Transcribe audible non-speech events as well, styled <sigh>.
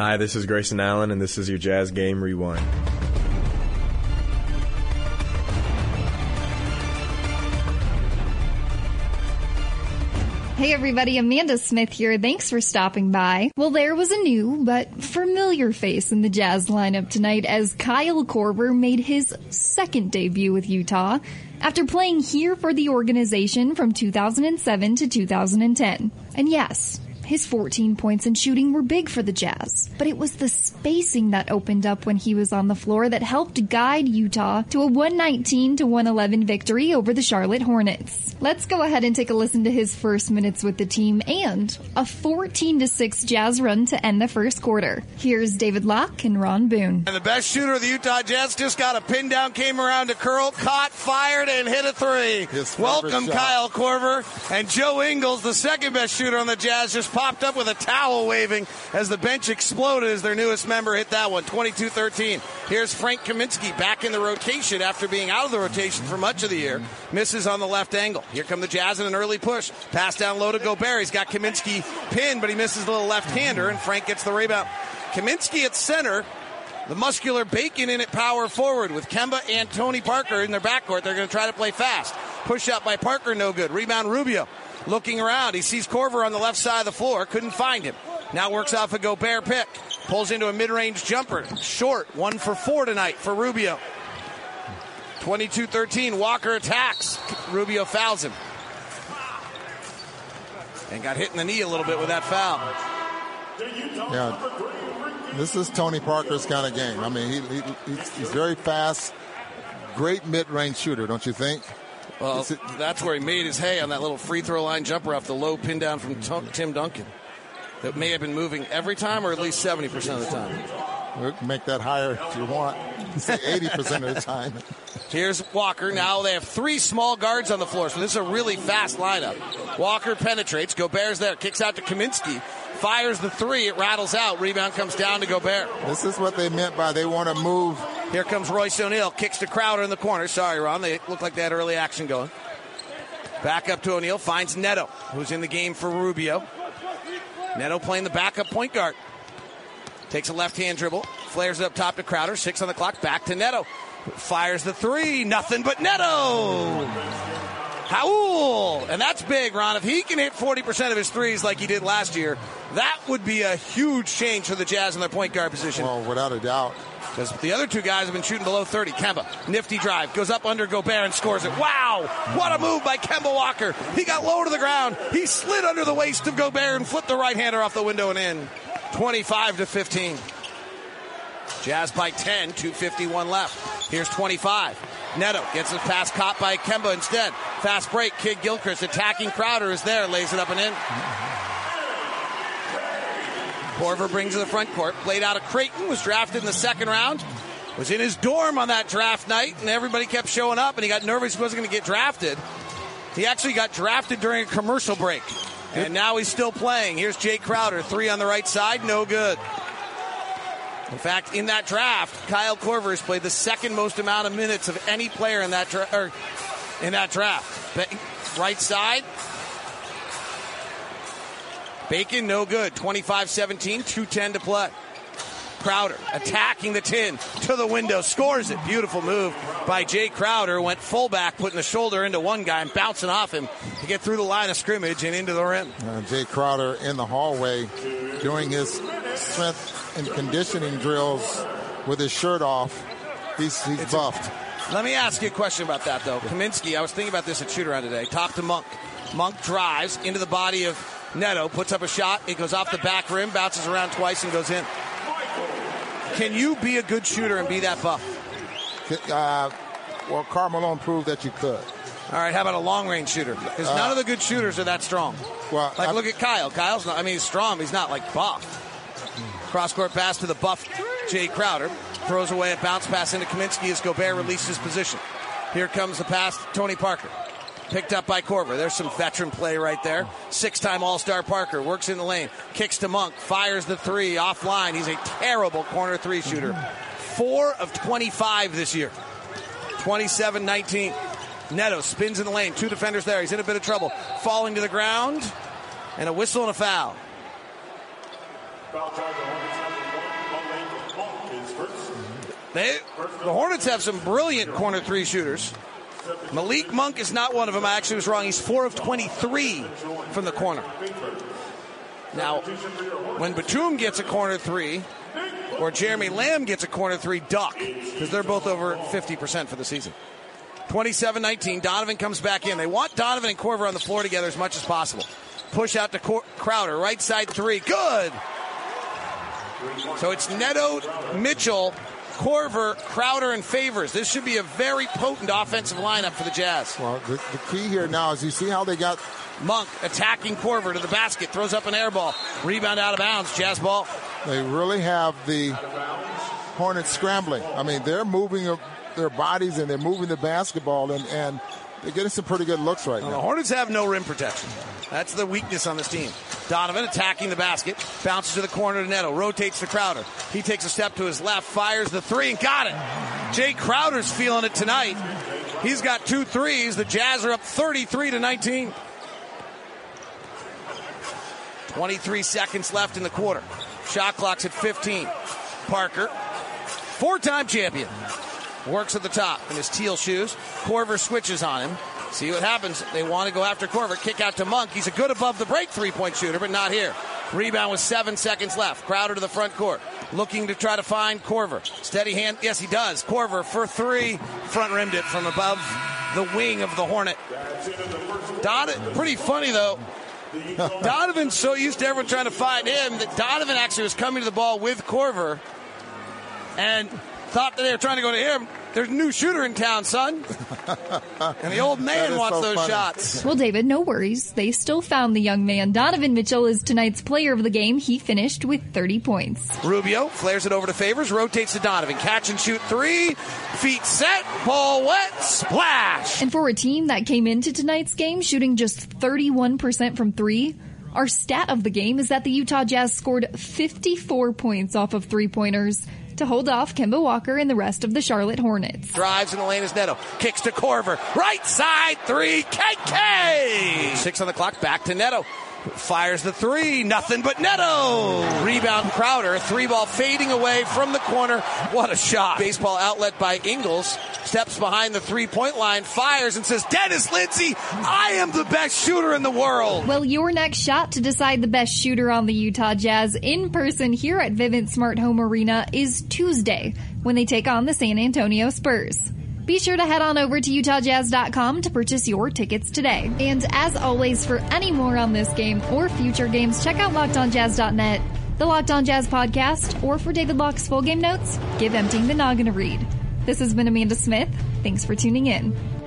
Hi, this is Grayson Allen, and this is your Jazz Game Rewind. Hey everybody, Amanda Smith here. Thanks for stopping by. Well, there was a new but familiar face in the Jazz lineup tonight as Kyle Korver made his second debut with Utah after playing here for the organization from 2007 to 2010. And yes, his 14 points and shooting were big for the Jazz, but it was the spacing that opened up when he was on the floor that helped guide Utah to a 119 to 111 victory over the Charlotte Hornets. Let's go ahead and take a listen to his first minutes with the team and a 14 to 6 Jazz run to end the first quarter. Here's David Locke and Ron Boone. And the best shooter of the Utah Jazz just got a pin down, came around to curl, caught, fired, and hit a three. Welcome, shot. Kyle Korver. And Joe Ingles, the second best shooter on the Jazz, just popped up with a towel waving as the bench exploded as their newest member hit that one, 22-13. Here's Frank Kaminsky back in the rotation after being out of the rotation for much of the year. Misses on the left angle. Here come the Jazz in an early push. Pass down low to Gobert. He's got Kaminsky pinned, but he misses the little left-hander, and Frank gets the rebound. Kaminsky at center. The muscular Bacon in at power forward with Kemba and Tony Parker in their backcourt. They're going to try to play fast. Push out by Parker, no good. Rebound Rubio. Looking around, he sees Korver on the left side of the floor. Couldn't find him. Now works off a Gobert pick. Pulls into a mid-range jumper. Short. One for four tonight for Rubio. 22-13. Walker attacks. Rubio fouls him. And got hit in the knee a little bit with that foul. Yeah, this is Tony Parker's kind of game. I mean, he, he, he's, he's very fast, great mid-range shooter, don't you think? Well, that's where he made his hay on that little free throw line jumper off the low pin down from T- Tim Duncan. That may have been moving every time, or at least seventy percent of the time. Make that higher if you want. Say eighty percent of the time. Here's Walker. Now they have three small guards on the floor, so this is a really fast lineup. Walker penetrates. Gobert's there. Kicks out to Kaminsky. Fires the three. It rattles out. Rebound comes down to Gobert. This is what they meant by they want to move. Here comes Royce O'Neale. Kicks to Crowder in the corner. Sorry, Ron. They look like they had early action going. Back up to O'Neale. Finds Neto, who's in the game for Rubio. Neto playing the backup point guard. Takes a left hand dribble. Flares it up top to Crowder. Six on the clock. Back to Neto. Fires the three. Nothing but Neto. Howell. And that's big, Ron. If he can hit 40% of his threes like he did last year, that would be a huge change for the Jazz in their point guard position. Well, without a doubt. Because the other two guys have been shooting below 30. Kemba, nifty drive, goes up under Gobert and scores it. Wow! What a move by Kemba Walker. He got low to the ground. He slid under the waist of Gobert and flipped the right hander off the window and in. 25 to 15. Jazz by 10, 251 left. Here's 25. Neto gets his pass caught by Kemba instead. Fast break. Kidd-Gilchrist attacking Crowder is there, lays it up and in. Korver brings to the front court. Played out of Creighton, was drafted in the second round. Was in his dorm on that draft night, and everybody kept showing up, and he got nervous he wasn't going to get drafted. He actually got drafted during a commercial break, and now he's still playing. Here's Jae Crowder, three on the right side, no good. In fact, in that draft, Kyle Korver has played the second most amount of minutes of any player in that dra- or in that draft. Right side, Bacon, no good. 25 17, 210 to play. Crowder attacking the tin to the window, scores it. Beautiful move by Jae Crowder. Went fullback, putting the shoulder into one guy and bouncing off him to get through the line of scrimmage and into the rim. Uh, Jae Crowder in the hallway doing his strength and conditioning drills with his shirt off. He's, he's It's a- buffed. Let me ask you a question about that, though. Kaminsky, I was thinking about this at shoot around today. Talk to Monk. Monk drives into the body of Neto, puts up a shot. It goes off the back rim, bounces around twice, and goes in. Can you be a good shooter and be that buff? Uh, well, Carmelo proved that you could. All right, how about a long range shooter? Because Uh, none of the good shooters are that strong. Well, Like, I- look at Kyle. Kyle's not, I mean, he's strong, he's not like buff. Cross court pass to the buff Jae Crowder. Throws away a bounce pass into Kaminsky as Gobert releases position. Here comes the pass to Tony Parker. Picked up by Korver. There's some veteran play right there. Six time All Star Parker. Works in the lane. Kicks to Monk. Fires the three offline. He's a terrible corner three shooter. Four of 25 this year. 27 19. Neto spins in the lane. Two defenders there. He's in a bit of trouble. Falling to the ground. And a whistle and a foul. They, the Hornets have some brilliant corner three shooters. Malik Monk is not one of them. I actually was wrong. He's 4 of 23 from the corner. Now, when Batum gets a corner three, or Jeremy Lamb gets a corner three, duck, because they're both over 50% for the season. 27 19. Donovan comes back in. They want Donovan and Korver on the floor together as much as possible. Push out to Cor- Crowder, right side three. Good. So it's Neto, Mitchell, Korver, Crowder, and Favors. This should be a very potent offensive lineup for the Jazz. Well, the, the key here now is you see how they got Monk attacking Korver to the basket, throws up an air ball, rebound out of bounds, Jazz ball. They really have the Hornets scrambling. I mean, they're moving their bodies and they're moving the basketball, and, and they're getting some pretty good looks right Well, now. the Hornets have no rim protection. That's the weakness on this team. Donovan attacking the basket, bounces to the corner to Neto, rotates to Crowder. He takes a step to his left, fires the three, and got it. Jae Crowder's feeling it tonight. He's got two threes. The Jazz are up 33 to 19. 23 seconds left in the quarter. Shot clock's at 15. Parker, four-time champion, works at the top in his teal shoes. Korver switches on him. See what happens. They want to go after Korver. Kick out to Monk. He's a good above the break three-point shooter, but not here. Rebound with seven seconds left. Crowder to the front court, looking to try to find Korver. Steady hand. Yes, he does. Korver for three. Front rimmed it from above the wing of the Hornet. Don, pretty funny though. Donovan's so used to everyone trying to find him that Donovan actually was coming to the ball with Korver and thought that they were trying to go to him. There's a new shooter in town, son. <laughs> and the old man wants so those funny. shots. Well, David, no worries. They still found the young man. Donovan Mitchell is tonight's player of the game. He finished with 30 points. Rubio flares it over to Favors, rotates to Donovan. Catch and shoot three. Feet set. Ball wet. Splash. And for a team that came into tonight's game shooting just 31% from three, our stat of the game is that the Utah Jazz scored 54 points off of three pointers to hold off Kemba Walker and the rest of the Charlotte Hornets. Drives in the lane is Neto. Kicks to Korver. Right side three. KK. Six on the clock. Back to Neto. Fires the three. Nothing but Neto. Rebound Crowder. Three ball fading away from the corner. What a shot. Baseball outlet by Ingles. Steps behind the three point line. Fires and says, Dennis Lindsay, I am the best shooter in the world. Well, your next shot to decide the best shooter on the Utah Jazz in person here at Vivint Smart Home Arena is Tuesday when they take on the San Antonio Spurs. Be sure to head on over to UtahJazz.com to purchase your tickets today. And as always, for any more on this game or future games, check out LockedOnJazz.net, the Locked On Jazz podcast, or for David Locke's full game notes, give Emptying the Noggin a read. This has been Amanda Smith. Thanks for tuning in.